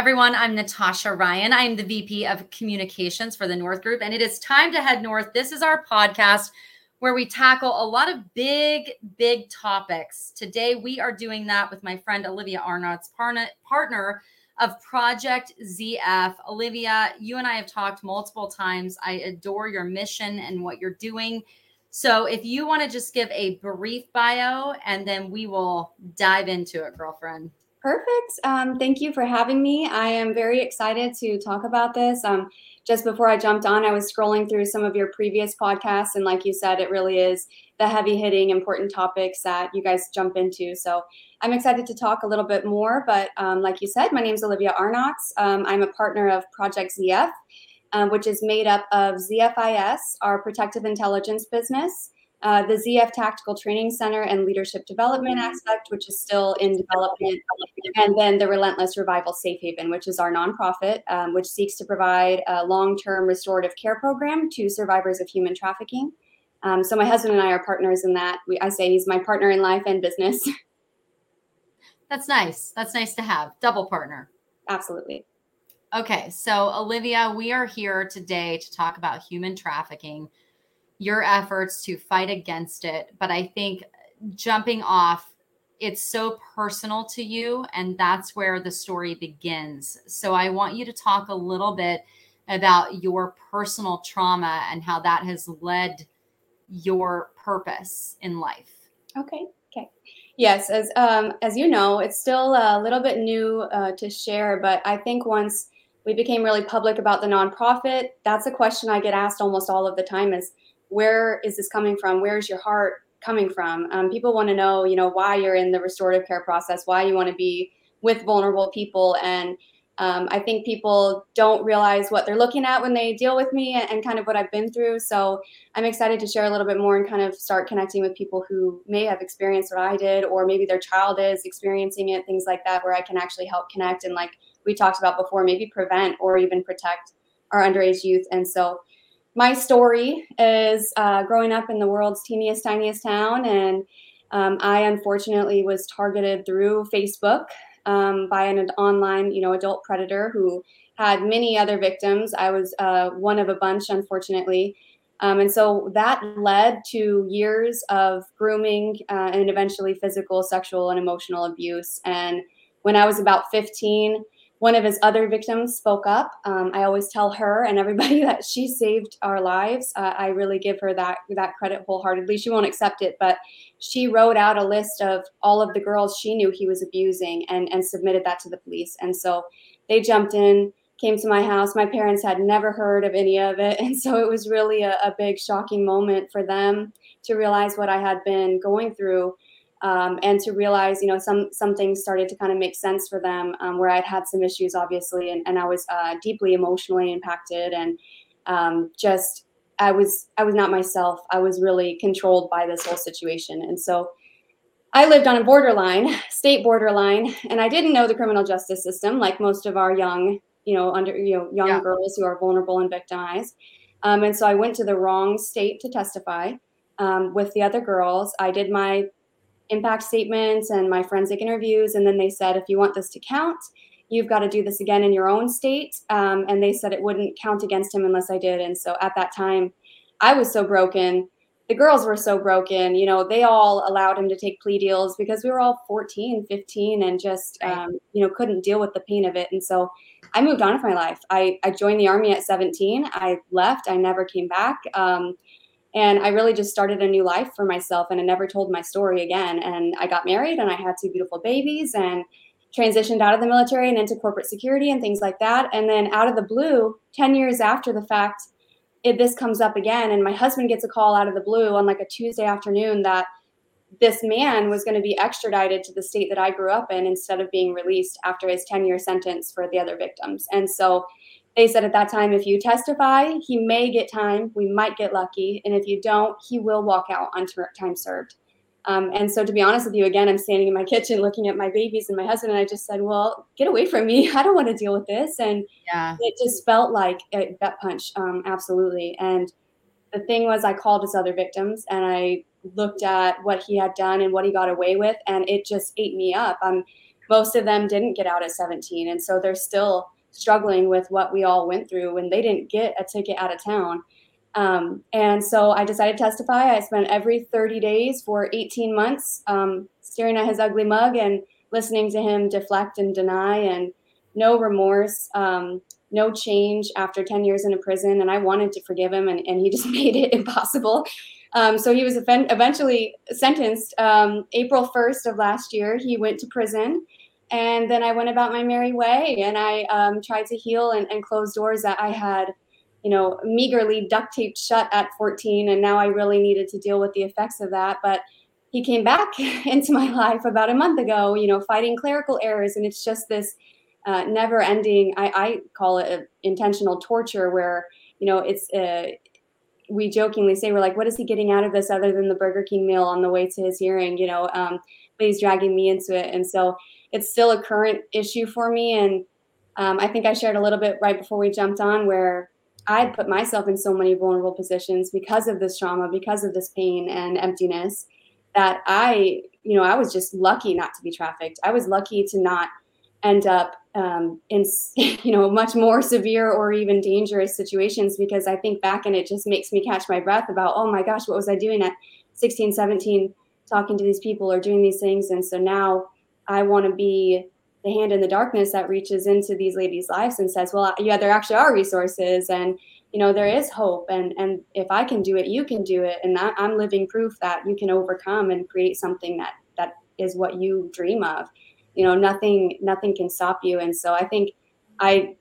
everyone. I'm Natasha Ryan. I'm the VP of Communications for the North Group, and it is time to head north. This is our podcast where we tackle a lot of big, big topics. Today, we are doing that with my friend Olivia Arnauts partner of Project ZF. Olivia, you and I have talked multiple times. I adore your mission and what you're doing. So, if you want to just give a brief bio and then we will dive into it, girlfriend. Perfect. Um, thank you for having me. I am very excited to talk about this. Um, just before I jumped on, I was scrolling through some of your previous podcasts. And like you said, it really is the heavy hitting, important topics that you guys jump into. So I'm excited to talk a little bit more. But um, like you said, my name is Olivia Arnauts. Um, I'm a partner of Project ZF, um, which is made up of ZFIS, our protective intelligence business uh, the ZF Tactical Training Center and Leadership Development aspect, which is still in development, and then the Relentless Revival Safe Haven, which is our nonprofit, um, which seeks to provide a long term restorative care program to survivors of human trafficking. Um, so my husband and I are partners in that. We, I say he's my partner in life and business. That's nice. That's nice to have. Double partner. Absolutely. Okay, so Olivia, we are here today to talk about human trafficking your efforts to fight against it. But I think jumping off, it's so personal to you, and that's where the story begins. So I want you to talk a little bit about your personal trauma and how that has led your purpose in life. Okay. Okay. Yes, as um, as you know, it's still a little bit new uh, to share, but I think once we became really public about the nonprofit, that's a question I get asked almost all of the time: is where is this coming from? Where's your heart coming from? Um, people want to know, you know, why you're in the restorative care process, why you want to be with vulnerable people. And um, I think people don't realize what they're looking at when they deal with me and, and, kind of what I've been through. So I'm excited to share a little bit more and kind of start connecting with people who may have experienced what I did, or maybe their child is experiencing it, things like that, where I can actually help connect and, like we talked about before, maybe prevent or even protect our underage youth. And so my story is uh, growing up in the world's teeniest, tiniest town. And um, I unfortunately was targeted through Facebook um, by an online, you know, adult predator who had many other victims. I was uh, one of a bunch, unfortunately. Um, and so that led to years of grooming uh, and eventually physical, sexual, and emotional abuse. And when I was about 15, one of his other victims spoke up. Um, I always tell her and everybody that she saved our lives. Uh, I really give her that that credit wholeheartedly. She won't accept it, but she wrote out a list of all of the girls she knew he was abusing and and submitted that to the police. And so they jumped in, came to my house. My parents had never heard of any of it, and so it was really a, a big shocking moment for them to realize what I had been going through um, and to realize, you know, some some things started to kind of make sense for them um, where I'd had some issues, obviously, and, and I was uh, deeply emotionally impacted and um, just I was I was not myself. I was really controlled by this whole situation, and so I lived on a borderline, state borderline, and I didn't know the criminal justice system like most of our young, you know, under you know young yeah. girls who are vulnerable and victimized. Um, and so I went to the wrong state to testify. Um, with the other girls. I did my impact statements and my forensic interviews. And then they said, if you want this to count, you've got to do this again in your own state. Um, and they said it wouldn't count against him unless I did. And so at that time, I was so broken. The girls were so broken. You know, they all allowed him to take plea deals because we were all 14, 15, and just, um, you know, couldn't deal with the pain of it. And so I moved on with my life. I, I joined the army at 17. I left. I never came back. Um, and I really just started a new life for myself and I never told my story again. And I got married and I had two beautiful babies and transitioned out of the military and into corporate security and things like that. And then out of the blue, 10 years after the fact, this comes up again. And my husband gets a call out of the blue on like a Tuesday afternoon that this man was going to be extradited to the state that I grew up in instead of being released after his 10 year sentence for the other victims. And so they said at that time, if you testify, he may get time. We might get lucky. And if you don't, he will walk out on time served. Um, and so, to be honest with you, again, I'm standing in my kitchen looking at my babies and my husband, and I just said, Well, get away from me. I don't want to deal with this. And yeah. it just felt like a gut punch, um, absolutely. And the thing was, I called his other victims and I looked at what he had done and what he got away with, and it just ate me up. Um, most of them didn't get out at 17. And so they're still struggling with what we all went through when they didn't get a ticket out of town. Um, and so I decided to testify. I spent every 30 days for 18 months um, staring at his ugly mug and listening to him deflect and deny and no remorse, um, no change after 10 years in a prison. And I wanted to forgive him, and, and he just made it impossible. Um, so he was eventually sentenced um, April 1st of last year. He went to prison. And then I went about my merry way and I um, tried to heal and, and close doors that I had you know, meagerly duct taped shut at 14. And now I really needed to deal with the effects of that. But he came back into my life about a month ago, you know, fighting clerical errors. And it's just this uh, never ending, I, I, call it intentional torture where, you know, it's, uh, we jokingly say, we're like, what is he getting out of this other than the Burger King meal on the way to his hearing, you know? Um, but he's dragging me into it. And so it's still a current issue for me. And um, I think I shared a little bit right before we jumped on where I put myself in so many vulnerable positions because of this trauma, because of this pain and emptiness that I, you know, I was just lucky not to be trafficked. I was lucky to not end up um, in, you know, much more severe or even dangerous situations because I think back and it just makes me catch my breath about, oh my gosh, what was I doing at 16, 17, talking to these people or doing these things. And so now I want to be the hand in the darkness that reaches into these ladies' lives and says, well, yeah, there actually are resources and, you know, there is hope. And, and if I can do it, you can do it. And that, I'm living proof that you can overcome and create something that, that is what you dream of. You know, nothing, nothing can stop you. And so I think, I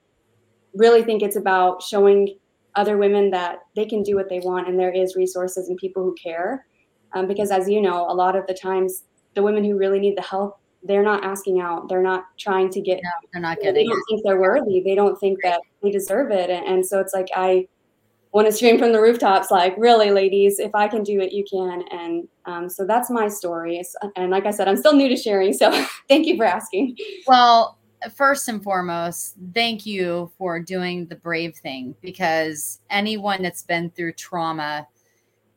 really think it's about showing other women that they can do what they want and there is resources and people who care. Um, because as you know, a lot of the times the women who really need the help they're not asking out. They're not trying to get. No, they're not getting. They don't think they're worthy. They don't think that they deserve it. And, and so it's like I want to scream from the rooftops, like, really, ladies, if I can do it, you can. And um, so that's my story. And like I said, I'm still new to sharing. So thank you for asking. Well, first and foremost, thank you for doing the brave thing because anyone that's been through trauma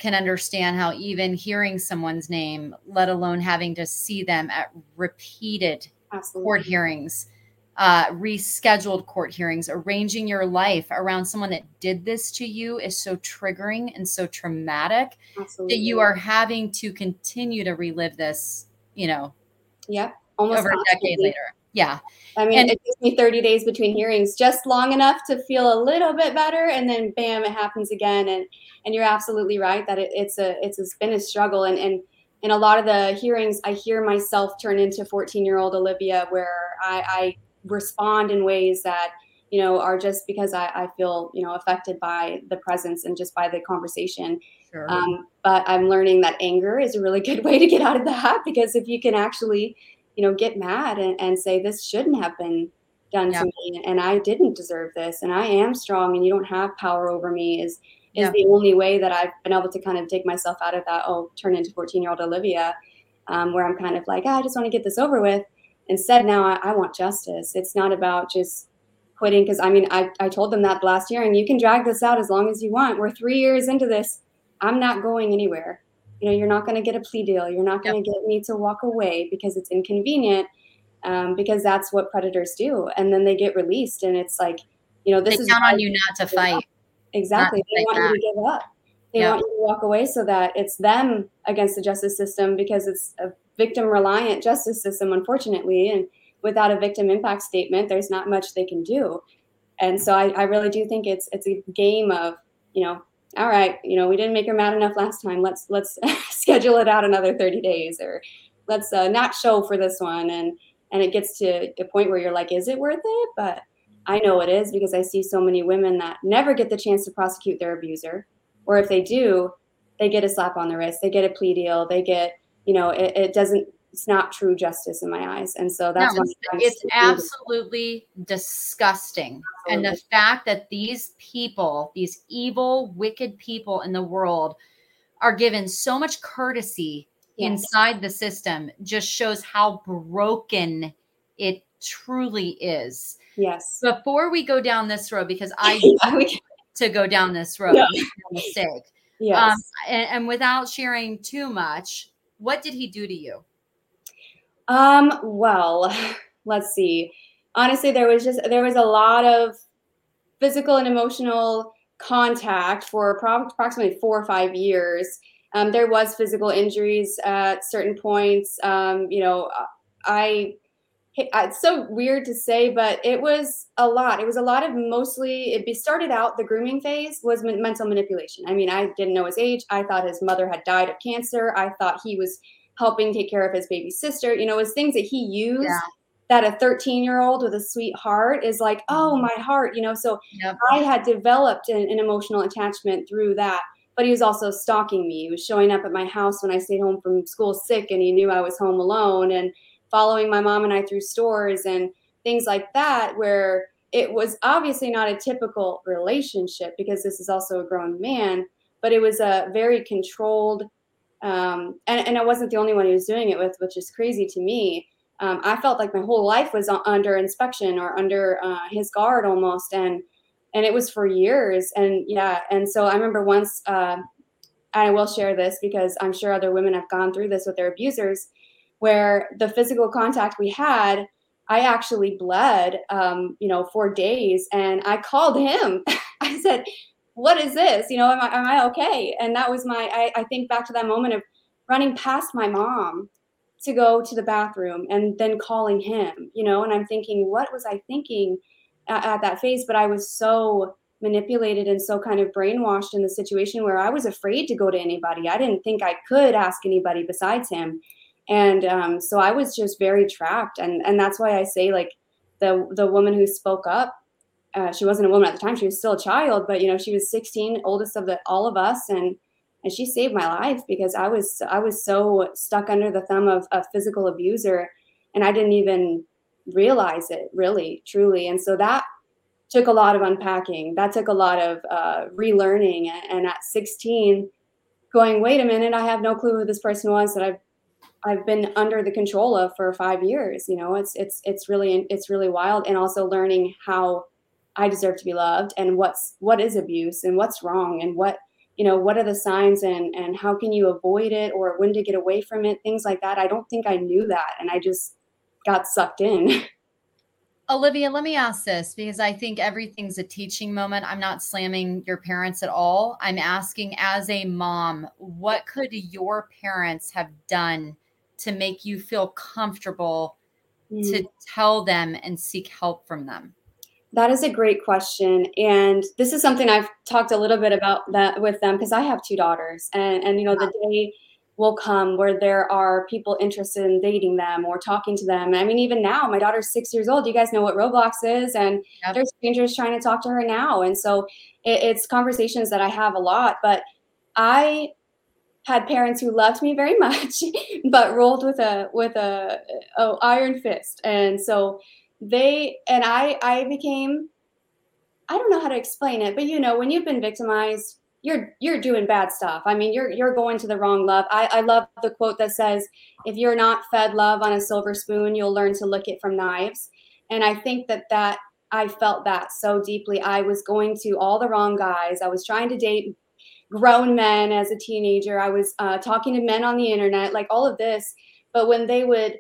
can understand how even hearing someone's name, let alone having to see them at repeated Absolutely. court hearings, uh, rescheduled court hearings, arranging your life around someone that did this to you is so triggering and so traumatic Absolutely. that you are having to continue to relive this, you know, yeah, almost over a decade later. Yeah. I mean, and, it takes me 30 days between hearings, just long enough to feel a little bit better. And then bam, it happens again. And, and you're absolutely right that it, it's a, it's, it's been a struggle. And, and in a lot of the hearings, I hear myself turn into 14 year old Olivia, where I, I respond in ways that, you know, are just because I, I feel, you know, affected by the presence and just by the conversation. Sure. Um, but I'm learning that anger is a really good way to get out of that because if you can actually you know, get mad and, and say, this shouldn't have been done yeah. to me and I didn't deserve this and I am strong and you don't have power over me is is yeah. the only way that I've been able to kind of dig myself out of that, oh, turn into 14 year old Olivia, um, where I'm kind of like, oh, I just want to get this over with. Instead, now I, I want justice. It's not about just quitting because I mean, I, I told them that last year, and you can drag this out as long as you want. We're three years into this. I'm not going anywhere you know, you're not going to get a plea deal. You're not going to yep. get me to walk away because it's inconvenient. Um, because that's what predators do, and then they get released, and it's like, you know, this they is count on you not to fight. Exactly, to they want back. you to give up. They yep. want you to walk away so that it's them against the justice system because it's a victim reliant justice system, unfortunately, and without a victim impact statement, there's not much they can do. And so I, I really do think it's it's a game of you know all right, you know, we didn't make her mad enough last time. Let's let's schedule it out another 30 days or let's uh, not show for this one. And and it gets to a point where you're like is it worth it? But i know it is because i see so many women that never get the chance to prosecute their abuser. Or if they do they get a slap on the wrist they get a plea deal they get you know it, it doesn't it's not true justice in my eyes. And so that's no, it's, absolutely disgusting. Absolutely. And the fact that these people, these evil, wicked people in the world, are given so much courtesy yes. inside the system just shows how broken it truly is. Yes. Before we go down this road, because I to go down this road, yeah. mistake. Yes. Um, and, and without sharing too much, what did he do to you? Um, well, let's see. Honestly, there was just there was a lot of physical and emotional contact for approximately four or five years. Um, there was physical injuries at certain points. Um, you know, I it's so weird to say, but it was a lot. It was a lot of mostly. It started out the grooming phase was mental manipulation. I mean, I didn't know his age. I thought his mother had died of cancer. I thought he was helping take care of his baby sister. You know, was things that he used yeah. that a 13 year old with a sweet heart is like, oh, mm-hmm. my heart. You know, so yep. I had developed an, an emotional attachment through that. But he was also stalking me. He was showing up at my house when I stayed home from school sick, and he knew I was home alone and following my mom and I through stores and things like that, where it was obviously not a typical relationship because this is also a grown man, but it was a very controlled, um, and, and I wasn't the only one who was doing it with, which is crazy to me. Um, I felt like my whole life was under inspection or under uh, his guard almost, and and it was for years. And yeah, and so I remember once, uh, I will share this because I'm sure other women have gone through this with their abusers where the physical contact we had, I actually bled, um, you know, for days. And I called him. I said, what is this? You know, am I, am I okay? And that was my, I, I think back to that moment of running past my mom to go to the bathroom and then calling him, you know, and I'm thinking, what was I thinking at, at that phase? But I was so manipulated and so kind of brainwashed in the situation where I was afraid to go to anybody. I didn't think I could ask anybody besides him and um, so i was just very trapped and and that's why i say like the the woman who spoke up uh, she wasn't a woman at the time she was still a child but you know she was 16 oldest of the all of us and and she saved my life because i was i was so stuck under the thumb of a physical abuser and i didn't even realize it really truly and so that took a lot of unpacking that took a lot of uh, relearning and at 16 going wait a minute i have no clue who this person was that i've I've been under the control of for five years. You know, it's it's it's really it's really wild, and also learning how I deserve to be loved and what's what is abuse and what's wrong and what you know what are the signs and and how can you avoid it or when to get away from it things like that i don't think i knew that and i just got sucked in olivia let me ask this because i think everything's a teaching moment i'm not slamming your parents at all i'm asking as a mom what could your parents have done to make you feel comfortable mm. to tell them and seek help from them? That is a great question. And this is something I've talked a little bit about that with them because I have two daughters. And, and you know, wow. the day will come where there are people interested in dating them or talking to them. I mean, even now, my daughter's six years old. You guys know what Roblox is, and yep. there's strangers trying to talk to her now. And so it, it's conversations that I have a lot. But I had parents who loved me very much, but rolled with a with a, a, iron fist, and so they and I I became I don't know how to explain it, but you know when you've been victimized, you're you're doing bad stuff. I mean you're you're going to the wrong love. I I love the quote that says if you're not fed love on a silver spoon, you'll learn to lick it from knives, and I think that that I felt that so deeply. I was going to all the wrong guys. I was trying to date grown men as a teenager. I was uh, talking to men on the internet, like all of this. But when they would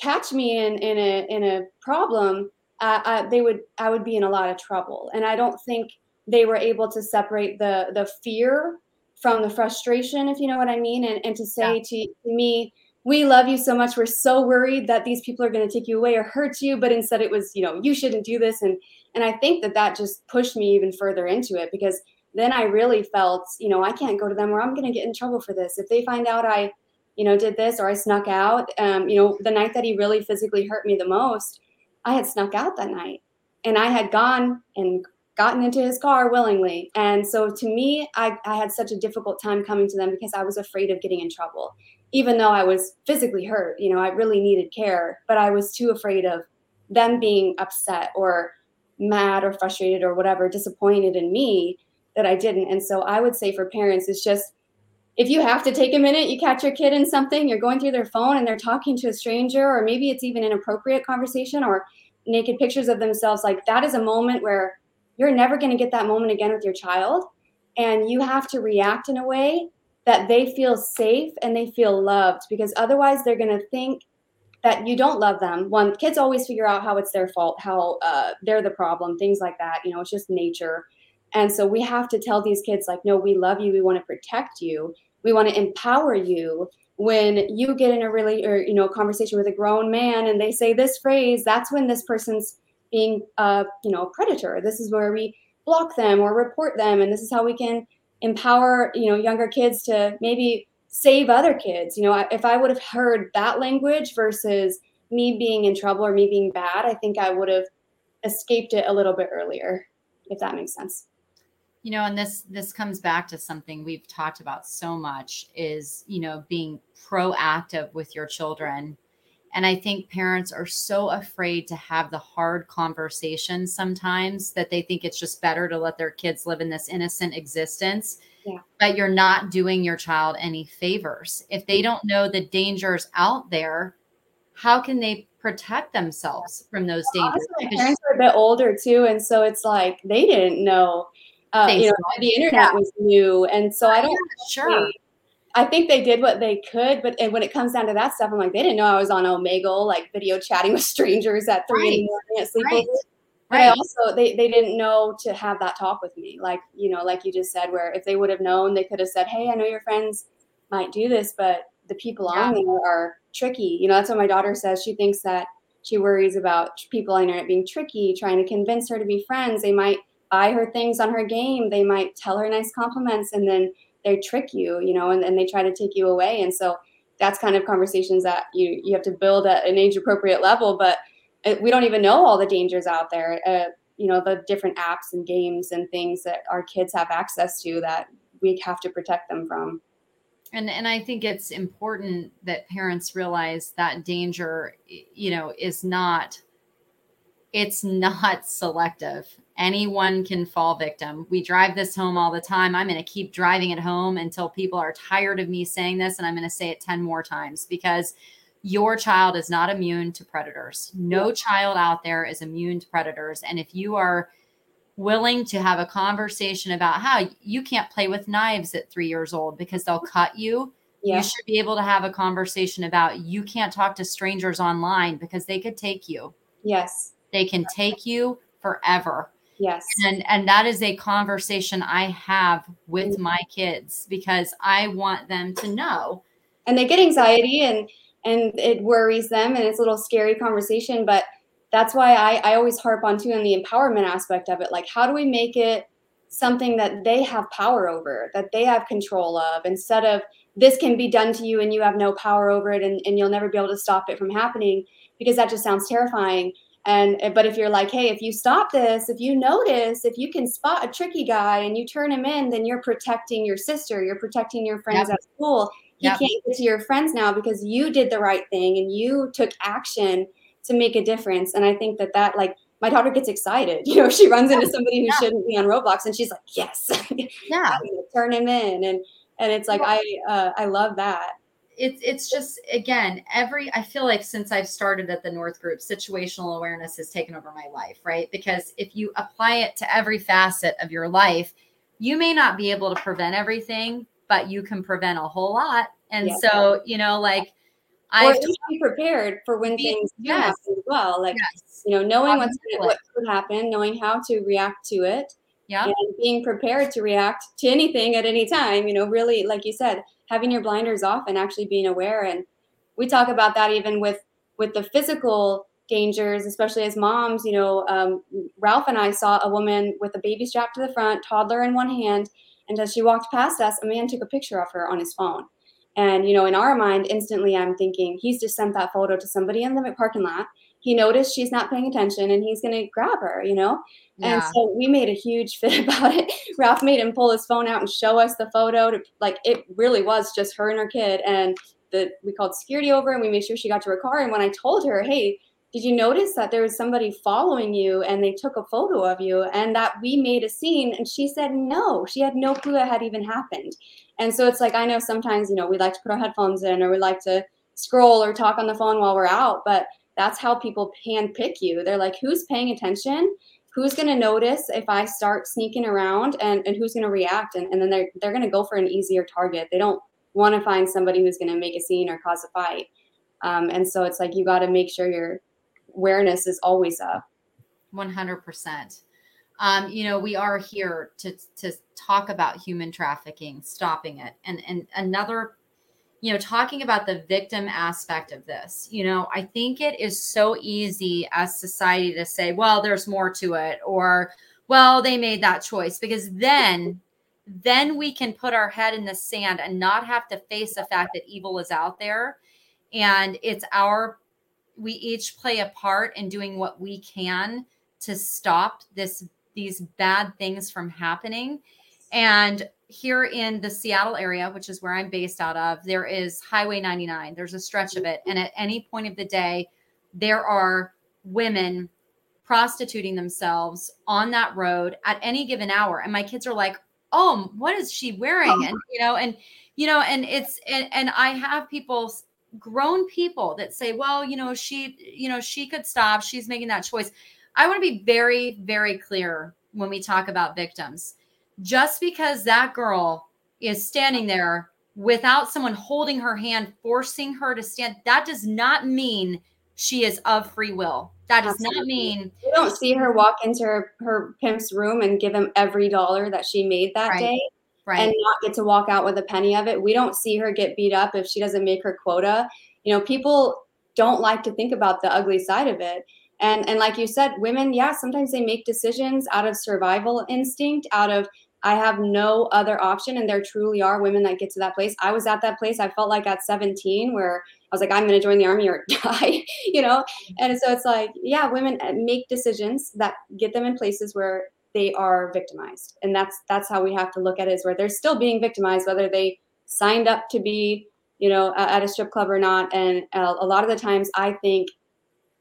catch me in in a in a problem, uh, uh, they would I would be in a lot of trouble. And I don't think they were able to separate the the fear from the frustration, if you know what I mean, and and to say yeah. to, to me. We love you so much. We're so worried that these people are going to take you away or hurt you, but instead it was, you know, you shouldn't do this. And and I think that that just pushed me even further into it because then I really felt, you know, I can't go to them or I'm going to get in trouble for this. If they find out I, you know, did this or I snuck out, um, you know, the night that he really physically hurt me the most, I had snuck out that night and I had gone and gotten into his car willingly. And so to me, I, I had such a difficult time coming to them because I was afraid of getting in trouble. Even though I was physically hurt, you know, I really needed care, but I was too afraid of them being upset or mad or frustrated or whatever, disappointed in me that I didn't. And so I would say for parents, it's just if you have to take a minute, you catch your kid in something, you're going through their phone and they're talking to a stranger, or maybe it's even an inappropriate conversation or naked pictures of themselves, like that is a moment where you're never going to get that moment again with your child. And you have to react in a way that they feel safe and they feel loved because otherwise they're going to think that you don't love them. One, kids always figure out how it's their fault, how uh, they're the problem, things like that. You know, it's just nature. And so we have to tell these kids, like, no, we love you. We want to protect you. We want to empower you. When you get in a really, or, you know, conversation with a grown man and they say this phrase, that's when this person's being, uh, you know, a predator. This is where we block them or report them. And this is how we can empower, you know, younger kids to maybe save other kids. You know, if I would have heard that language versus me being in trouble or me being bad, I think I would have escaped it a little bit earlier, if that makes sense. You know, and this this comes back to something we've talked about so much is, you know, being proactive with your children. And I think parents are so afraid to have the hard conversations sometimes that they think it's just better to let their kids live in this innocent existence yeah. but you're not doing your child any favors. If they don't know the dangers out there, how can they protect themselves from those dangers? Also, parents are a bit older too, and so it's like they didn't know. Uh, you know, the internet yeah. was new, and so I don't. Yeah, sure. I think they did what they could, but when it comes down to that stuff, I'm like, they didn't know I was on Omegle, like video chatting with strangers at three right. in the morning at sleepovers. Right. But right. I also they they didn't know to have that talk with me. Like, you know, like you just said, where if they would have known, they could have said, Hey, I know your friends might do this, but the people yeah. on there are tricky. You know, that's what my daughter says. She thinks that she worries about people on the internet being tricky, trying to convince her to be friends. They might buy her things on her game, they might tell her nice compliments, and then they trick you, you know, and, they try to take you away. And so that's kind of conversations that you you have to build at an age appropriate level. But we don't even know all the dangers out there. Uh, you know, the different apps and games and things that our kids have access to that we have to protect them from. And and I think it's important that parents realize that danger, you know, is not it's not selective. Anyone can fall victim. We drive this home all the time. I'm going to keep driving it home until people are tired of me saying this and I'm going to say it 10 more times because your child is not immune to predators. No child out there is immune to predators. And if you are willing to have a conversation about how you can't play with knives at three years old because they'll mm-hmm. cut you, yeah. you should be able to have a conversation about you can't talk to strangers online because they could take you. Yes. They can take you forever. Yes. And and that is a conversation I have with mm-hmm. my kids because I want them to know. And they get anxiety and and it worries them and it's a little scary conversation but that's why I, I always harp on too on the empowerment aspect of it like how do we make it something that they have power over that they have control of instead of this can be done to you and you have no power over it and, and you'll never be able to stop it from happening because that just sounds terrifying and but if you're like hey if you stop this if you notice if you can spot a tricky guy and you turn him in then you're protecting your sister you're protecting your friends yep. at school you yep. can't get to your friends now because you did the right thing and you took action to make a difference. And I think that that like my daughter gets excited. You know, she runs into somebody who yeah. shouldn't be on Roblox, and she's like, "Yes, yeah, turn him in." And and it's like I uh, I love that. It's it's just again every I feel like since I've started at the North Group, situational awareness has taken over my life, right? Because if you apply it to every facet of your life, you may not be able to prevent everything, but you can prevent a whole lot. And yeah. so, you know, like I be prepared for when things yes. happen as well. Like yes. you know, knowing what's what could happen, knowing how to react to it. Yeah. And being prepared to react to anything at any time, you know, really, like you said, having your blinders off and actually being aware. And we talk about that even with with the physical dangers, especially as moms. You know, um, Ralph and I saw a woman with a baby strapped to the front, toddler in one hand, and as she walked past us, a man took a picture of her on his phone. And, you know, in our mind, instantly I'm thinking, he's just sent that photo to somebody in the parking lot. He noticed she's not paying attention and he's going to grab her, you know? Yeah. And so we made a huge fit about it. Ralph made him pull his phone out and show us the photo. To, like, it really was just her and her kid. And the, we called security over and we made sure she got to her car. And when I told her, hey, did you notice that there was somebody following you and they took a photo of you and that we made a scene and she said no she had no clue that had even happened and so it's like i know sometimes you know we like to put our headphones in or we like to scroll or talk on the phone while we're out but that's how people hand pick you. They're like who's paying attention? Who's going to notice if i start sneaking around and, and who's going to react? And, and then they're, they're going to go for an easier target. They don't want to find somebody who's going to make a scene or cause a fight. Um, and so it's like you got to make sure your awareness is always up. 100%. Um, you know, we are here to to talk about human trafficking, stopping it, and and another, you know, talking about the victim aspect of this. You know, I think it is so easy as society to say, well, there's more to it, or well, they made that choice, because then then we can put our head in the sand and not have to face the fact that evil is out there and it's our we each play a part in doing what we can to stop this these bad things from happening and here in the Seattle area which is where I'm based out of there is highway 99 there's a stretch of it. And at any point of the day there are women prostituting themselves on that road at any given hour. And my kids are like oh what is she wearing? And you know and you know and it's and, and i have people grown people that say well you know she you know she could stop. She's making that choice. I want to be very very clear when we talk about victims just because that girl is standing there without someone holding her hand forcing her to stand that does not mean she is of free will that does Absolutely. not mean you don't see her walk into her, her pimp's room and give him every dollar that she made that right. day right. and not get to walk out with a penny of it. We don't see her get beat up if she doesn't make her quota. You know, people don't like to think about the ugly side of it. And and like you said, women, yeah, sometimes they make decisions out of survival instinct, out of I have no other option. And there truly are women that get to that place. I was at that place, I felt like at 17, where I was like, I'm going to join the army or die, you know? And so it's like, yeah, women uh, make decisions that get them in places where they are victimized. And that's, that's how we have to look at it is where they're still being victimized, whether they signed up to be, you know, at a strip club or not. And uh, a lot of the times I think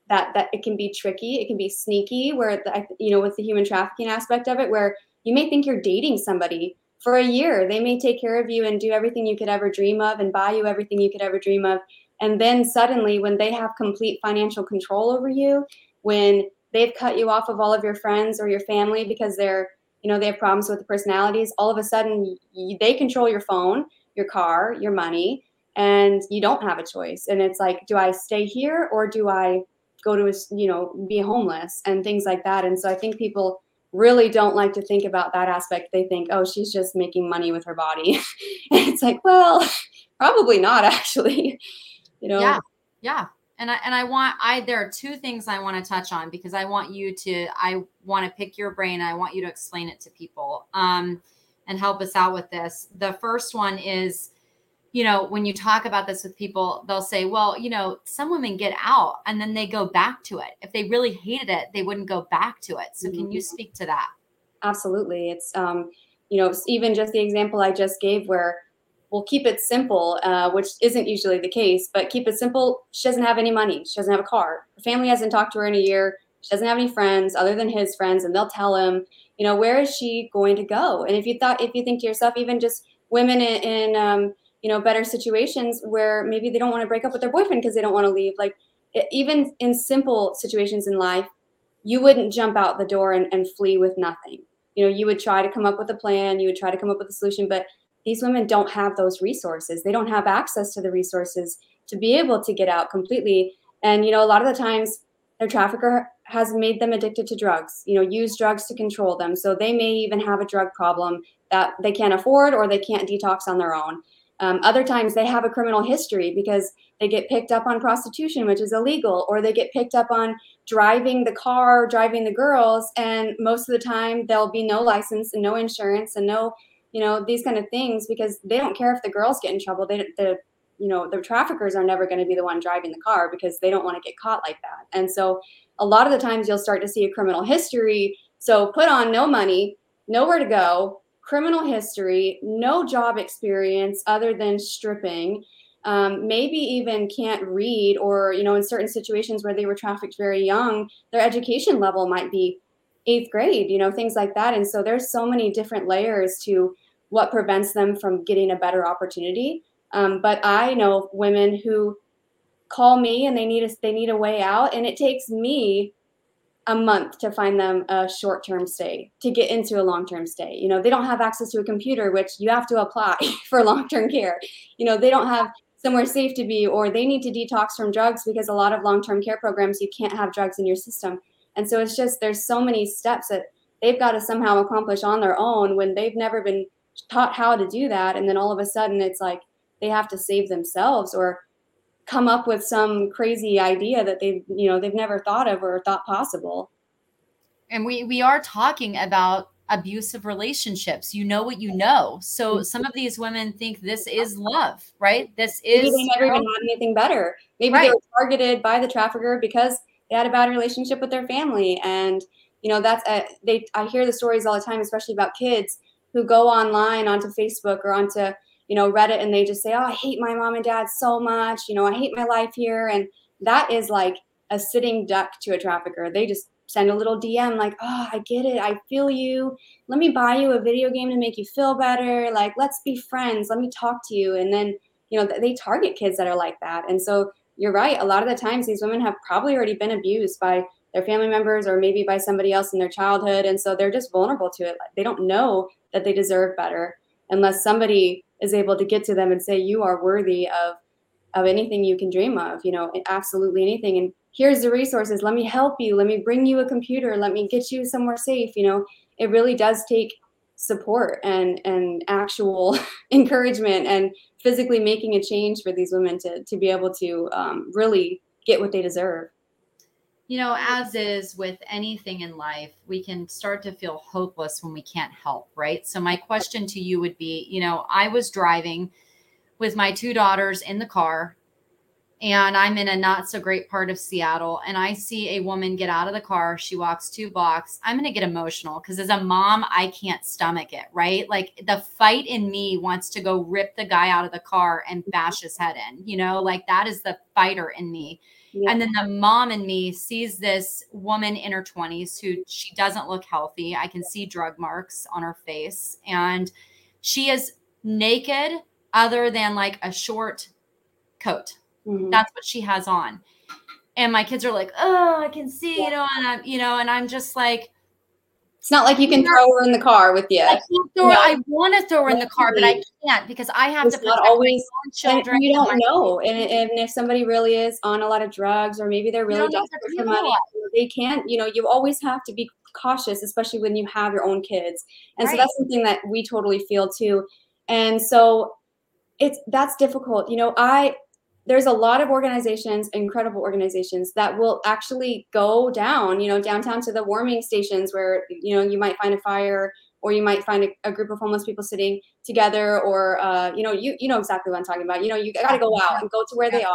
that, that it can be tricky. It can be sneaky where, the, you know, with the human trafficking aspect of it, where you may think you're dating somebody for a year. They may take care of you and do everything you could ever dream of and buy you everything you could ever dream of. And then suddenly, when they have complete financial control over you, when they've cut you off of all of your friends or your family because they're, you know, they have problems with the personalities, all of a sudden they control your phone, your car, your money, and you don't have a choice. And it's like, do I stay here or do I go to, a, you know, be homeless and things like that? And so I think people really don't like to think about that aspect. They think, oh, she's just making money with her body. and it's like, well, probably not actually you know yeah yeah and I, and I want I there are two things I want to touch on because I want you to I want to pick your brain I want you to explain it to people um and help us out with this. The first one is you know when you talk about this with people they'll say well you know some women get out and then they go back to it. If they really hated it they wouldn't go back to it. So mm-hmm. can you mm-hmm. speak to that? Absolutely. It's um you know even just the example I just gave where we'll keep it simple, uh, which isn't usually the case, but keep it simple. She doesn't have any money. She doesn't have a car. Her family hasn't talked to her in a year. She doesn't have any friends other than his friends, and they'll tell him, you know, where is she going to go? And if you thought, if you think to yourself, even just women in, in um, you know, better situations where maybe they don't want to break up with their boyfriend because they don't want to leave, like even in simple situations in life, you wouldn't jump out the door and, and flee with nothing. You know, you would try to come up with a plan, you would try to come up with a solution, but these women don't have those resources. They don't have access to the resources to be able to get out completely. And you know, a lot of the times their trafficker has made them addicted to drugs, you know, use drugs to control them. So they may even have a drug problem that they can't afford or they can't detox on their own. Um, other times they have a criminal history because they get picked up on prostitution, which is illegal, or they get picked up on driving the car, driving the girls. And most of the time, there'll be no license and no insurance and no you know these kind of things because they don't care if the girls get in trouble they the you know the traffickers are never going to be the one driving the car because they don't want to get caught like that and so a lot of the times you'll start to see a criminal history so put on no money nowhere to go criminal history no job experience other than stripping um, maybe even can't read or you know in certain situations where they were trafficked very young their education level might be eighth grade you know things like that and so there's so many different layers to what prevents them from getting a better opportunity. Um, but I know women who call me and they need a they need a way out, and it takes me a month to find them a short-term stay to get into a long-term stay. You know, they don't have access to a computer, which you have to apply for long-term care. You know, they don't have somewhere safe to be or they need to detox from drugs because a lot of long-term care programs you can't have drugs in your system and so it's just there's so many steps that they've got to somehow accomplish on their own when they've never been taught how to do that and then all of a sudden it's like they have to save themselves or come up with some crazy idea that they've you know they've never thought of or thought possible. And we we are talking about abusive relationships. You know what you know. So mm-hmm. some of these women think this is love right? This is maybe they never even had anything better. Maybe right. they were targeted by the trafficker because they had a bad relationship with their family. And you know that's a, they i hear the stories all the time especially about kids who go online onto facebook or onto you know reddit and they just say oh i hate my mom and dad so much you know i hate my life here. And that is like a sitting duck to a trafficker. They just send a little dm like oh i get it i feel you. Let me buy you a video game to make you feel better. Like let's be friends. Let me talk to you. And then you know they target kids that are like that. And so you're right a lot of the times these women have probably already been abused by their family members or maybe by somebody else in their childhood. And so they're just vulnerable to it. They don't know that they deserve better unless somebody is able to get to them and say you are worthy of of anything you can dream of you know absolutely anything. And here's the resources. Let me help you. Let me bring you a computer. Let me get you somewhere safe you know. It really does take support and and actual encouragement and physically making a change for these women to to be able to um, really get what they deserve you know, as is with anything in life, we can start to feel hopeless when we can't help, right? So, my question to you would be you know, I was driving with my two daughters in the car, and I'm in a not so great part of Seattle, and I see a woman get out of the car. She walks two blocks. I'm going to get emotional because as a mom, I can't stomach it, right? Like the fight in me wants to go rip the guy out of the car and bash his head in, you know, like that is the fighter in me yeah. And then the mom in me sees this woman in her 20s who she doesn't look healthy. I can see drug marks on her face. And she is naked, other than like a short coat. Mm-hmm. That's what she has on. And my kids are like, oh, I can see, you know, and I'm, you know, and I'm just like, it's not like you can throw her in the car with you. I, throw, no. I want to throw her in the car, but I can't because I have it's to protect always, my children. you don't know. And, and, if somebody really is on a lot of drugs or maybe they're really desperate for money, they can't, you know, you always have to be cautious, especially when you have your own kids. And right. so that's something that we totally feel too. And so it's that's difficult. You know, I there's a lot of organizations, incredible organizations that will actually go down, you know, downtown to the warming stations where, you know, you might find a fire or you might find a, a group of homeless people sitting together or, uh, you know, you, you know exactly what I'm talking about. You know, you got to go out and go to where they are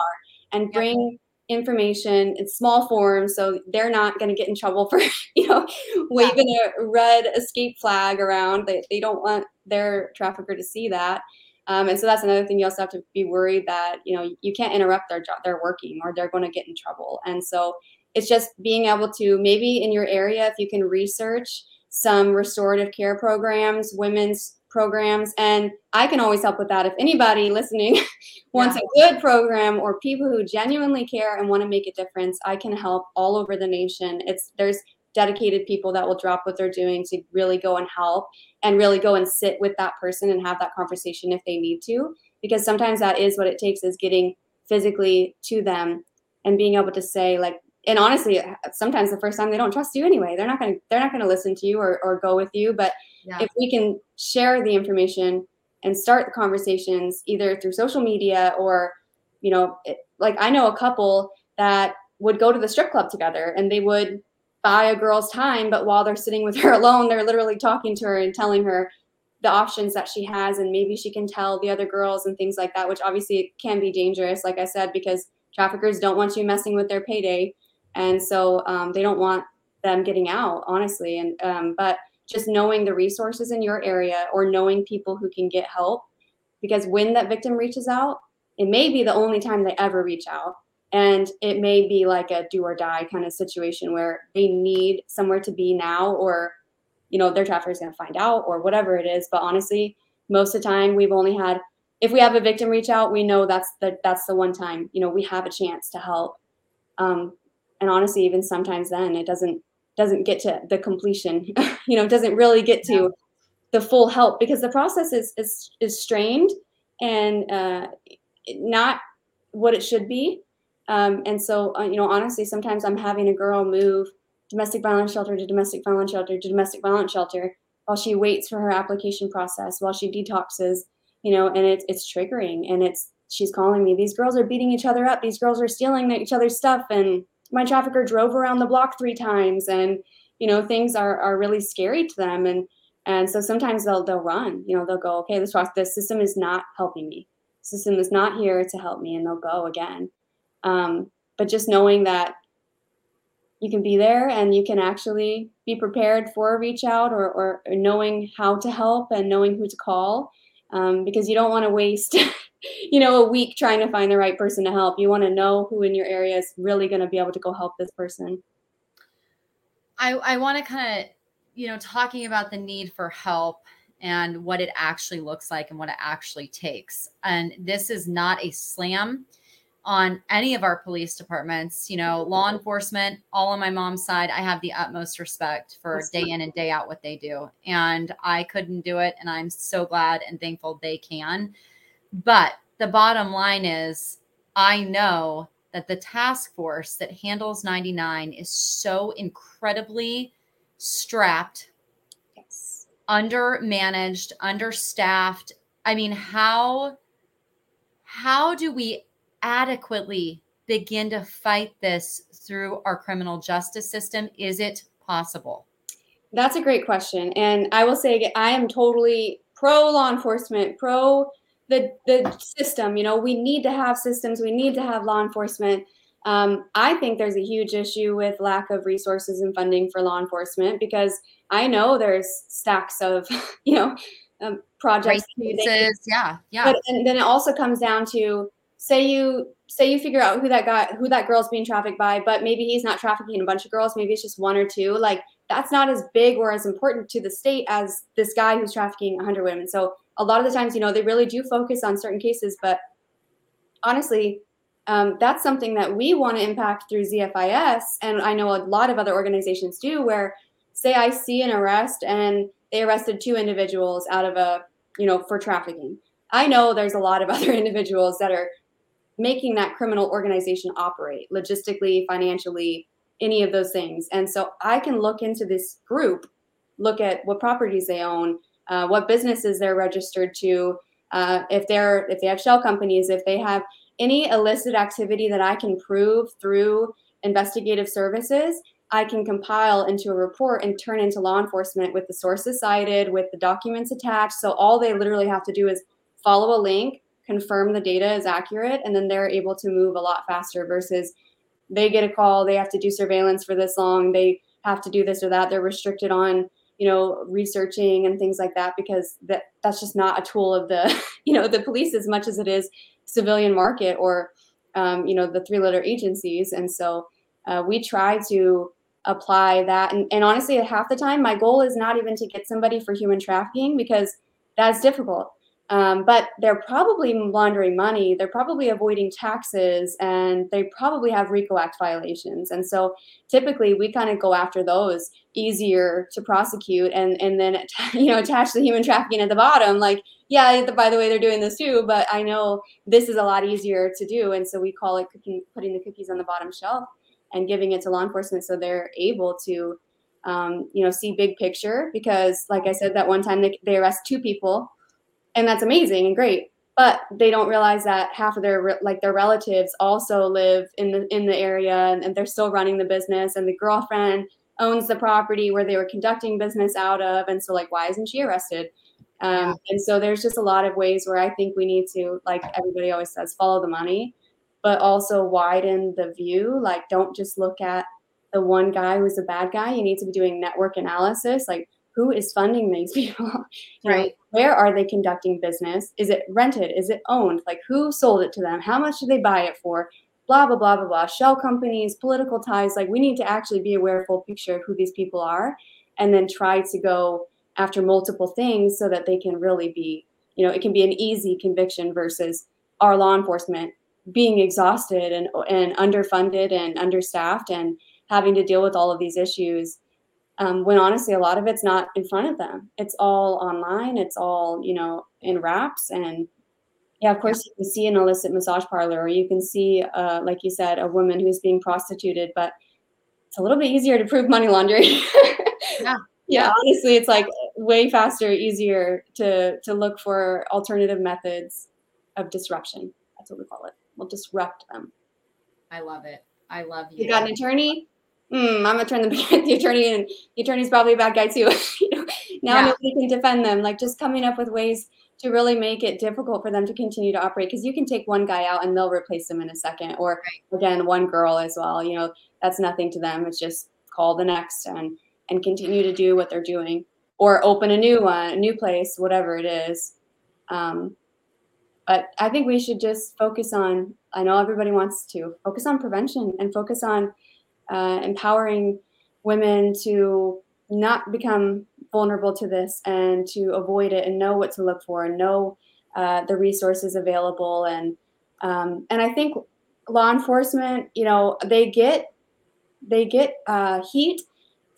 and bring information in small forms so they're not going to get in trouble for, you know, waving a red escape flag around. They, they don't want their trafficker to see that. Um, and so that's another thing you also have to be worried that you know you can't interrupt their job, they're working, or they're going to get in trouble. And so it's just being able to maybe in your area if you can research some restorative care programs, women's programs, and I can always help with that. If anybody listening wants yeah. a good program or people who genuinely care and want to make a difference, I can help all over the nation. It's there's dedicated people that will drop what they're doing to really go and help and really go and sit with that person and have that conversation if they need to. Because sometimes that is what it takes is getting physically to them and being able to say like and honestly sometimes the first time they don't trust you anyway. They're not going to they're not going to listen to you or, or go with you. But yeah. if we can share the information and start the conversations either through social media or you know it, like i know a couple that would go to the strip club together and they would buy a girl's time, but while they're sitting with her alone, they're literally talking to her and telling her the options that she has, and maybe she can tell the other girls and things like that, which obviously can be dangerous, like I said, because traffickers don't want you messing with their payday, and so um, they don't want them getting out, honestly. And um, but just knowing the resources in your area or knowing people who can get help, because when that victim reaches out, it may be the only time they ever reach out and it may be like a do or die kind of situation where they need somewhere to be now or you know their trafficker is going to find out or whatever it is but honestly most of the time we've only had if we have a victim reach out we know that's the that's the one time you know we have a chance to help um, and honestly even sometimes then it doesn't doesn't get to the completion you know doesn't really get to yeah. the full help because the process is is is strained and uh, not what it should be. Um, and so, uh, you know, honestly, sometimes I'm having a girl move domestic violence shelter to domestic violence shelter to domestic violence shelter while she waits for her application process, while she detoxes, you know, and it's it's triggering and it's she's calling me. These girls are beating each other up. These girls are stealing each other's stuff, and my trafficker drove around the block three times, and you know, things are are really scary to them, and and so sometimes they'll they'll run. You know, they'll go, okay, this this system is not helping me. System is not here to help me, and they'll go again. Um, but just knowing that you can be there and you can actually be prepared for a reach out or, or, knowing how to help and knowing who to call um, because you don't want to waste you know a week trying to find the right person to help. You want to know who in your area is really going to be able to go help this person. I i want to kind of you know talking about the need for help and what it actually looks like and what it actually takes. And this is not a slam on any of our police departments, you know, law enforcement, all on my mom's side, I have the utmost respect for day in and day out what they do. And I couldn't do it. And I'm so glad and thankful they can. But the bottom line is, I know that the task force that handles 99 is so incredibly strapped, yes. undermanaged, understaffed. I mean, how how do we adequately begin to fight this through our criminal justice system? Is it possible? That's a great question. And I will say I am totally pro law enforcement, pro the the system. You know, we need to have systems, we need to have law enforcement. Um, I think there's a huge issue with lack of resources and funding for law enforcement because I know there's stacks of, you know, um, projects. Yeah, yeah. But and then it also comes down to say you say you figure out who that guy who that girl's being trafficked by but maybe he's not trafficking a bunch of girls maybe it's just one or two like that's not as big or as important to the state as this guy who's trafficking 100 women. So a lot of the times you know they really do focus on certain cases but honestly um, that's something that we want to impact through zfis and i know a lot of other organizations do where say i see an arrest and they arrested two individuals out of a you know for trafficking. I know there's a lot of other individuals that are making that criminal organization operate logistically, financially, any of those things. And so I can look into this group, look at what properties they own, uh, what businesses they're registered to, uh, if they're if they have shell companies, if they have any illicit activity that I can prove through investigative services, I can compile into a report and turn into law enforcement with the sources cited, with the documents attached. So all they literally have to do is follow a link, confirm the data is accurate and then they're able to move a lot faster versus they get a call they have to do surveillance for this long they have to do this or that they're restricted on you know researching and things like that because that that's just not a tool of the you know the police as much as it is civilian market or um, you know the three letter agencies. And so uh, we try to apply that. And, and honestly half the time my goal is not even to get somebody for human trafficking because that's difficult um, but they're probably laundering money. They're probably avoiding taxes, and they probably have RICO Act violations. And so, typically, we kind of go after those easier to prosecute, and and then you know attach the human trafficking at the bottom. Like, yeah, by the way, they're doing this too, but I know this is a lot easier to do, and so we call it cooking, putting the cookies on the bottom shelf and giving it to law enforcement so they're able to um, you know see big picture because like i said that one time they, they arrest two people and that's amazing and great but they don't realize that half of their like their relatives also live in the in the area and, and, they're still running the business and the girlfriend owns the property where they were conducting business out of and so like why isn't she arrested? Um, and so there's just a lot of ways where i think we need to like everybody always says follow the money but also widen the view like don't just look at the one guy who's a bad guy. You need to be doing network analysis like who is funding these people? Right know, where are they conducting business? Is it rented? Is it owned? Like who sold it to them? How much did they buy it for? Blah blah blah blah blah. Shell companies political ties like we need to actually be aware of the full picture of who these people are and then try to go after multiple things so that they can really be you know it can be an easy conviction versus our law enforcement being exhausted and and underfunded and understaffed and having to deal with all of these issues um, when honestly a lot of it's not in front of them it's all online it's all you know in wraps and yeah, of course, you can see an illicit massage parlor, or you can see, uh, like you said, a woman who's being prostituted, but it's a little bit easier to prove money laundering. yeah. Yeah, honestly, it's like way faster, easier to to look for alternative methods of disruption. That's what we call it. We'll disrupt them. I love it. I love you. You got an attorney? Mm, I'm gonna turn the, the attorney in. The attorney's probably a bad guy too. you know, now yeah. nobody can defend them. Like just coming up with ways to really make it difficult for them to continue to operate because you can take one guy out and they'll replace them in a second or right. again one girl as well you know that's nothing to them it's just call the next and and continue to do what they're doing or open a new one a new place whatever it is um, but i think we should just focus on i know everybody wants to focus on prevention and focus on uh, empowering women to not become vulnerable to this and to avoid it and know what to look for and know uh, the resources available and um, and I think law enforcement, you know, they get they get uh, heat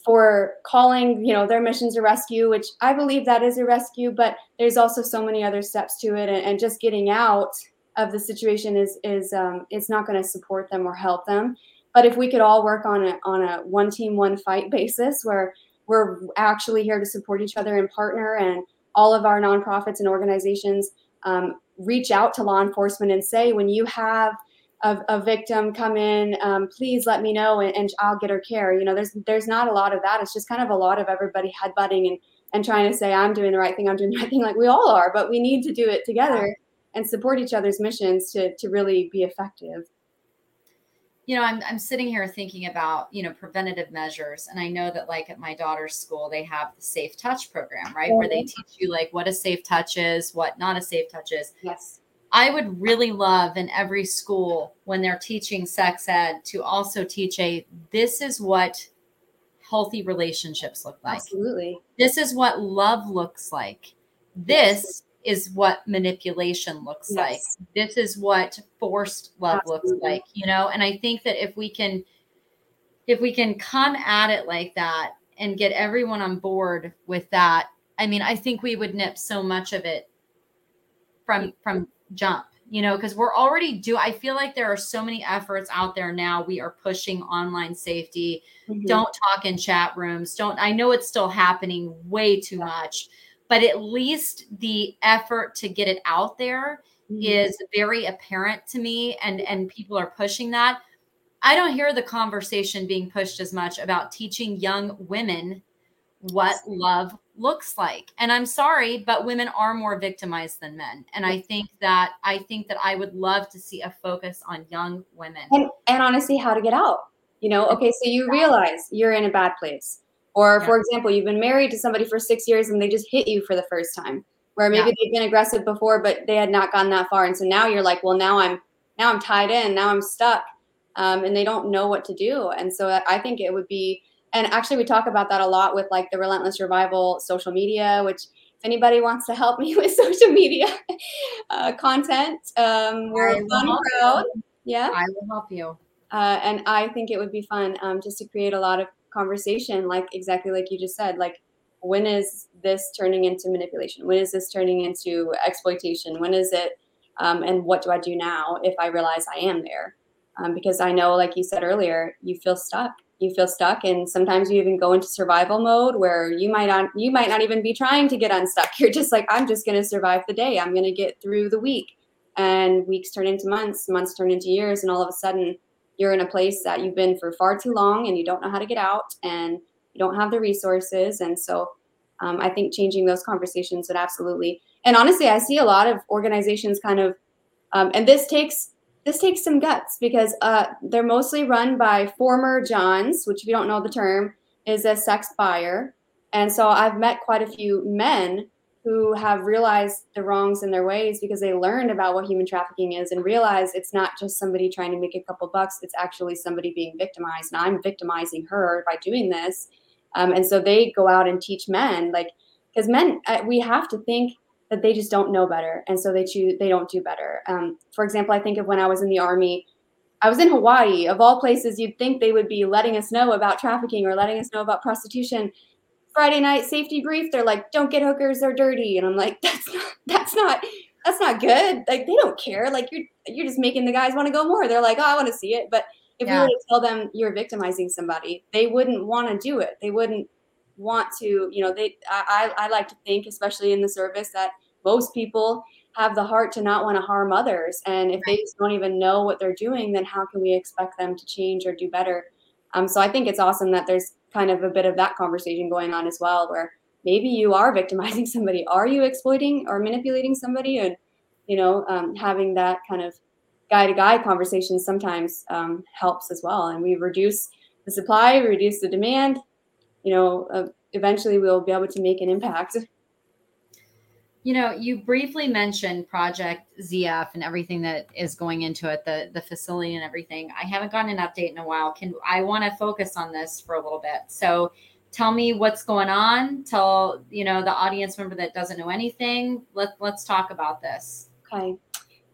for calling, you know, their missions a rescue, which I believe that is a rescue, but there's also so many other steps to it, and, and just getting out of the situation is is um, it's not going to support them or help them. But if we could all work on a on a one team one fight basis, where we're actually here to support each other and partner. And all of our nonprofits and organizations um, reach out to law enforcement and say, when you have a, a victim come in, um, please let me know and, and, I'll get her care. You know, there's there's not a lot of that. It's just kind of a lot of everybody headbutting and and trying to say I'm doing the right thing, I'm doing the right thing, like we all are, but we need to do it together and support each other's missions to to really be effective you know, I'm, I'm sitting here thinking about, you know, preventative measures. And I know that like at my daughter's school, they have the safe touch program, right? Mm-hmm. Where they teach you like what a safe touch is, what not a safe touch is. Yes. I would really love in every school when they're teaching sex ed to also teach a this is what healthy relationships look like. Absolutely. This is what love looks like. This is what manipulation looks yes. like. This is what forced love Absolutely. looks like, you know? And I think that if we can if we can come at it like that and get everyone on board with that, I mean, I think we would nip so much of it from from jump, you know, because we're already do I feel like there are so many efforts out there now. We are pushing online safety. Mm-hmm. Don't talk in chat rooms. Don't I know it's still happening way too much but at least the effort to get it out there mm-hmm. is very apparent to me and and people are pushing that. I don't hear the conversation being pushed as much about teaching young women what love looks like. And i'm sorry but women are more victimized than men. And i think that i think that i would love to see a focus on young women. And, and honestly how to get out. You know okay so you realize you're in a bad place or, yeah. for example, you've been married to somebody for six years and they just hit you for the first time, where maybe yeah. they've been aggressive before, but they had not gone that far. And so now you're like, well, now I'm now I'm tied in, now I'm stuck, um, and they don't know what to do. And so I think it would be, and actually we talk about that a lot with like the Relentless Revival social media, which if anybody wants to help me with social media uh, content, um, we're on proud. Yeah, I will help you. Uh, and I think it would be fun um, just to create a lot of conversation like exactly like you just said like when is this turning into manipulation? When is this turning into exploitation? When is it um, and what do i do now if i realize i am there? Um, because i know like you said earlier you feel stuck. You feel stuck and sometimes you even go into survival mode where you might not you might not even be trying to get unstuck. You're just like i'm just going to survive the day. I'm going to get through the week. And weeks turn into months months turn into years and all of a sudden you're in a place that you've been for far too long and you don't know how to get out and you don't have the resources. And so um, I think changing those conversations would absolutely. And honestly, I see a lot of organizations kind of, um, and this takes this takes some guts because uh, they're mostly run by former Johns, which if you don't know the term, is a sex buyer. And so I've met quite a few men who have realized the wrongs in their ways because they learned about what human trafficking is and realize it's not just somebody trying to make a couple bucks it's actually somebody being victimized and i'm victimizing her by doing this. Um, and so they go out and teach men like because men uh, we have to think that they just don't know better and so they choose they don't do better. Um, for example i think of when i was in the army I was in Hawaii, of all places you'd think they would be letting us know about trafficking or letting us know about prostitution. Friday night safety brief, they're like, "Don't get hookers; they're dirty." And I'm like, "That's not that's not that's not good. Like they don't care. Like you're you're just making the guys want to go more. They're like, oh, I want to see it. But if yeah. we were to tell them you're victimizing somebody, they wouldn't want to do it. They wouldn't want to, you know, they I, I like to think, especially in the service, that most people have the heart to not want to harm others. And if right. they just don't even know what they're doing, then how can we expect them to change or do better? Um, so I think it's awesome that there's kind of a bit of that conversation going on as well, where maybe you are victimizing somebody. Are you exploiting or manipulating somebody? And, you know, um, having that kind of guy to guy conversation sometimes um, helps as well. And we reduce the supply, reduce the demand. You know, uh, eventually we'll be able to make an impact. You know, you briefly mentioned Project ZF and everything that is going into it, the the facility and everything. I haven't gotten an update in a while. Can I want to focus on this for a little bit? So, tell me what's going on. Tell you know the audience member that doesn't know anything. Let let's talk about this. Okay.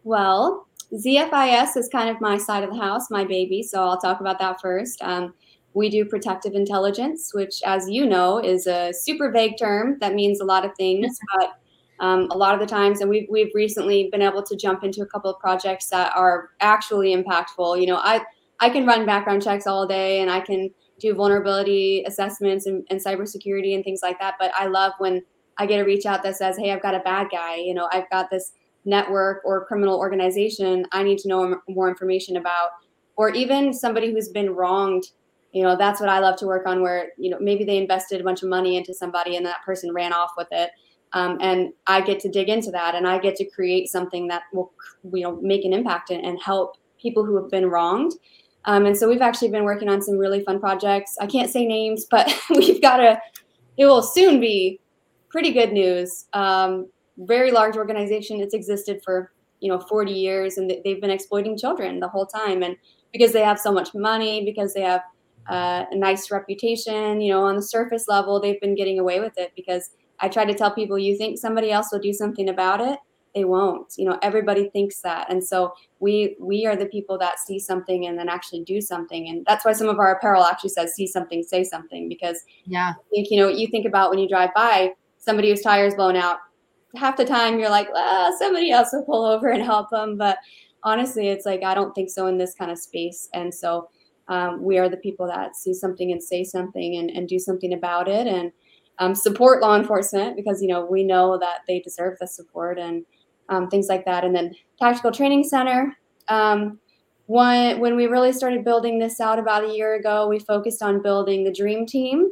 Well, ZFIS is kind of my side of the house, my baby. So I'll talk about that first. Um, we do protective intelligence, which, as you know, is a super vague term that means a lot of things, but um, a lot of the times, and we've we've recently been able to jump into a couple of projects that are actually impactful. You know, I I can run background checks all day, and I can do vulnerability assessments and, and cybersecurity and things like that. But I love when I get a reach out that says, "Hey, I've got a bad guy. You know, I've got this network or criminal organization. I need to know more information about." Or even somebody who's been wronged you know that's what i love to work on where you know maybe they invested a bunch of money into somebody and that person ran off with it um, and I get to dig into that, and I get to create something that will, you know, make an impact and, and help people who have been wronged. Um, and so we've actually been working on some really fun projects. I can't say names, but we've got a. It will soon be pretty good news. Um, very large organization. It's existed for you know 40 years, and they've been exploiting children the whole time. And because they have so much money, because they have uh, a nice reputation, you know, on the surface level, they've been getting away with it because I try to tell people you think somebody else will do something about it, they won't. You know, everybody thinks that. And so we we are the people that see something and then actually do something. And that's why some of our apparel actually says see something, say something because yeah. I think, you know, you think about when you drive by somebody whose tire is blown out, half the time you're like, well, somebody else will pull over and help them. But honestly, it's like I don't think so in this kind of space. And so um, we are the people that see something and say something and, and do something about it. And um, support law enforcement because you know we know that they deserve the support and um, things like that. And then tactical training center. Um, when we really started building this out about a year ago, we focused on building the dream team.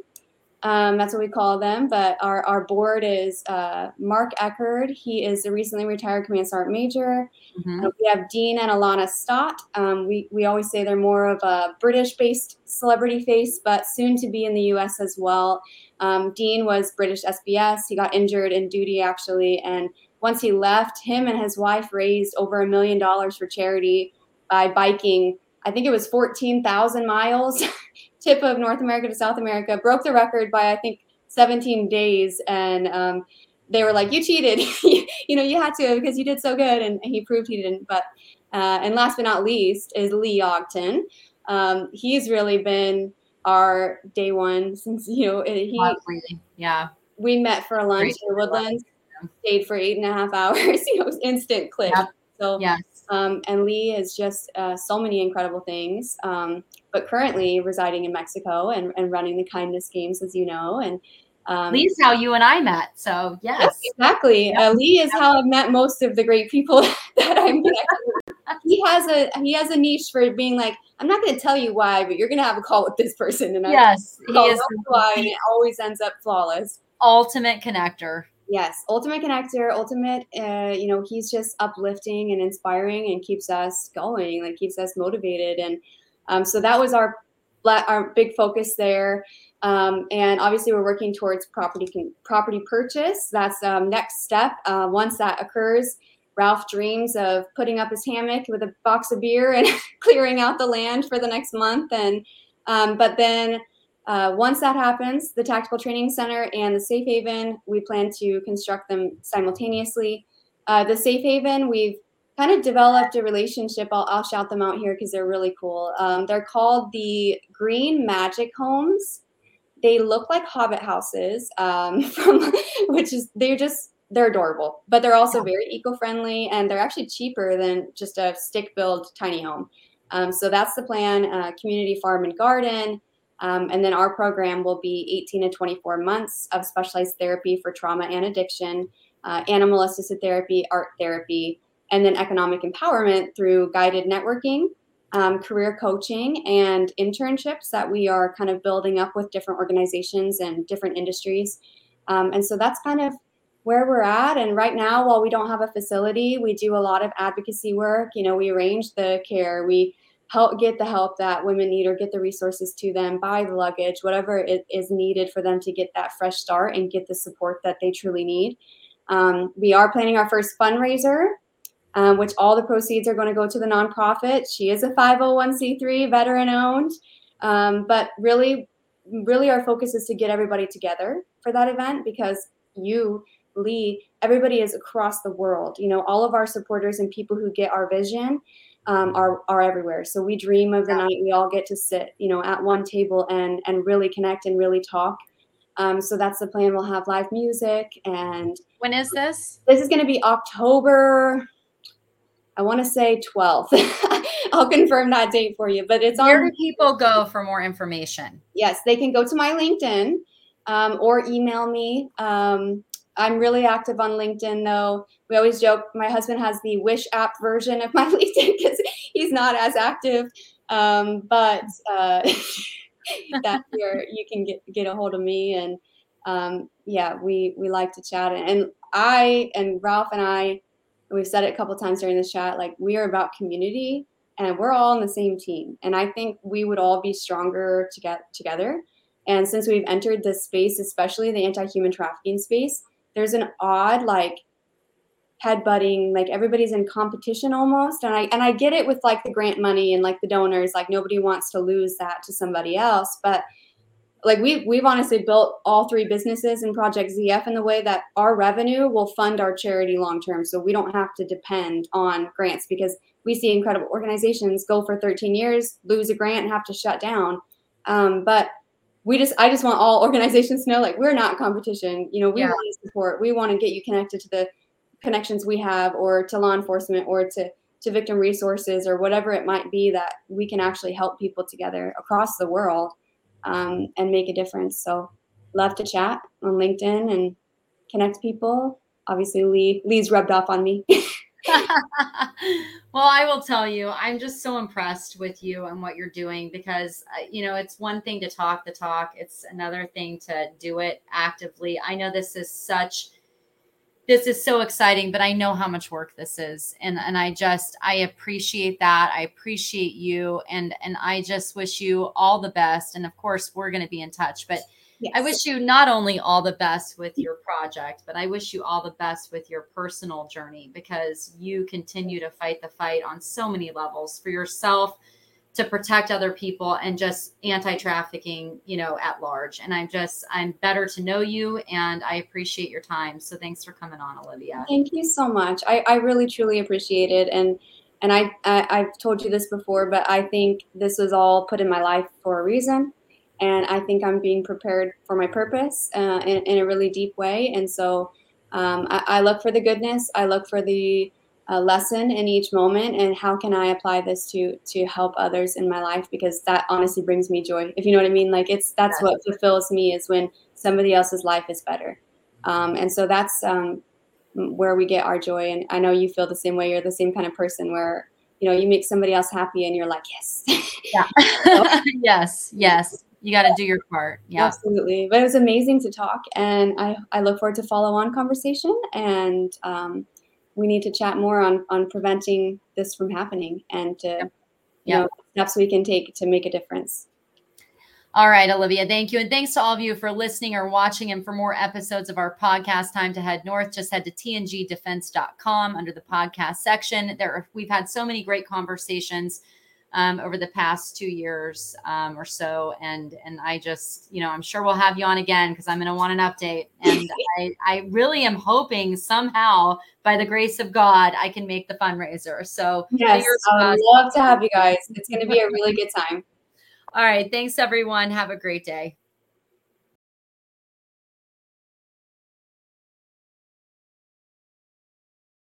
Um, that's what we call them. But our, our board is uh, Mark Eckerd. He is a recently retired Command Sergeant Major. Mm-hmm. Uh, we have Dean and Alana Stott. Um, we, we always say they're more of a British based celebrity face, but soon to be in the US as well. Um, Dean was British SBS. He got injured in duty actually, and once he left, him and his wife raised over a million dollars for charity by biking. I think it was 14,000 miles, tip of North America to South America. Broke the record by I think 17 days, and um, they were like, "You cheated. you know, you had to because you did so good," and he proved he didn't. But uh, and last but not least is Lee Ogden. Um, he's really been our day one since you know he yeah we met for a lunch Great. in the Woodlands, stayed for eight and a half hours. you know, instant click. Yep. So yes. Um, and Lee is just uh, so many incredible things. Um, but currently residing in Mexico and, and running the kindness games, as you know, and um, Lee's how you and I met. So yes, yes exactly. Uh, Lee is how I've met most of the great people that I'm he has a he has a niche for being like I'm not going to tell you why, but you're going to have a call with this person. And yes, he is why, and it always ends up flawless. Ultimate connector. Yes, ultimate connector, ultimate. Uh, you know, he's just uplifting and inspiring, and keeps us going, like keeps us motivated. And um, so that was our our big focus there. Um, and obviously, we're working towards property property purchase. That's um, next step. Uh, once that occurs, Ralph dreams of putting up his hammock with a box of beer and clearing out the land for the next month. And um, but then uh, once that happens, the Tactical Training Center and the Safe Haven, we plan to construct them simultaneously. Uh, the Safe Haven, we've kind of developed a relationship. I'll, I'll shout them out here because they're really cool. Um, they're called the Green Magic Homes. They look like hobbit houses, um, from, which is they're just they're adorable, but they're also very eco-friendly and they're actually cheaper than just a stick-built tiny home. Um, so that's the plan. Uh, community farm and garden. Um, and then our program will be 18 to 24 months of specialized therapy for trauma and addiction, uh, animal assisted therapy, art therapy, and then economic empowerment through guided networking, um, career coaching, and internships that we are kind of building up with different organizations and different industries. Um, and so that's kind of where we're at. And right now, while we don't have a facility, we do a lot of advocacy work. You know, we arrange the care, we help get the help that women need or get the resources to them, buy the luggage, whatever it is needed for them to get that fresh start and get the support that they truly need. Um, we are planning our first fundraiser um, which all the proceeds are going to go to the nonprofit. She is a 501c3, veteran owned. Um, but really, really, our focus is to get everybody together for that event because you, Lee, everybody is across the world. You know, all of our supporters and people who get our vision um, are are everywhere. So we dream of the yeah. night we all get to sit, you know, at one table and and really connect and really talk. Um, so that's the plan. We'll have live music and. When is this? This is going to be October I want to say 12th. I'll confirm that date for you, but it's Where on. Where do people go for more information? Yes, they can go to my LinkedIn um, or email me. Um, I'm really active on LinkedIn, though. We always joke my husband has the Wish app version of my LinkedIn because he's not as active. Um, but uh, where you can get get a hold of me, and um, yeah, we we like to chat. And I and Ralph and I we've said it a couple times during this chat like we are about community and we're all on the same team and i think we would all be stronger to get together and since we've entered this space especially the anti-human trafficking space there's an odd like headbutting like everybody's in competition almost and i and i get it with like the grant money and like the donors like nobody wants to lose that to somebody else but like we we've honestly built all three businesses in Project ZF in the way that our revenue will fund our charity long term, so we don't have to depend on grants because we see incredible organizations go for 13 years, lose a grant, and have to shut down. Um, but we just I just want all organizations to know like we're not competition. You know, we yeah. want to support. We want to get you connected to the connections we have, or to law enforcement, or to to victim resources, or whatever it might be that we can actually help people together across the world um, and make a difference. So love to chat on LinkedIn and connect people. Obviously, Lee Lee's rubbed off on me. well, I will tell you, I'm just so impressed with you and what you're doing because, uh, you know, it's one thing to talk the talk, it's another thing to do it actively. I know this is such this is so exciting but i know how much work this is. And and i just i appreciate that. I appreciate you. And and i just wish you all the best. And of course we're going to be in touch but yes. i wish you not only all the best with your project but i wish you all the best with your personal journey because you continue to fight the fight on so many levels for yourself to protect other people and just anti-trafficking you know at large. And i'm just i'm better to know you and i appreciate your time. So thanks for coming on olivia. Thank you so much. I, I really truly appreciate it. And and I, I i've told you this before but i think this was all put in my life for a reason. And i think i'm being prepared for my purpose uh, in, in a really deep way. And so um, I, I look for the goodness. I look for the a lesson in each moment and how can i apply this to to help others in my life? Because that honestly brings me joy if you know what i mean like it's that's what fulfills me is when somebody else's life is better. Um, and so that's um, where we get our joy and i know you feel the same way you're the same kind of person where you know you make somebody else happy and you're like yes. Yeah. Yes yes. You got to do your part. Yeah. Absolutely. But it was amazing to talk and i i look forward to follow on conversation and um, we need to chat more on on preventing this from happening and to yep. you know steps we can take to make a difference. All right, Olivia, thank you. And thanks to all of you for listening or watching. And for more episodes of our podcast, Time to Head North, just head to tngdefense.com under the podcast section. There, we've had so many great conversations um, over the past two years um, or so. And and I just, you know, I'm sure we'll have you on again because I'm going to want an update. And I, I really am hoping somehow, by the grace of God, I can make the fundraiser. So yes, I'd love to have you guys. It's going to be a really good time. All right. Thanks, everyone. Have a great day.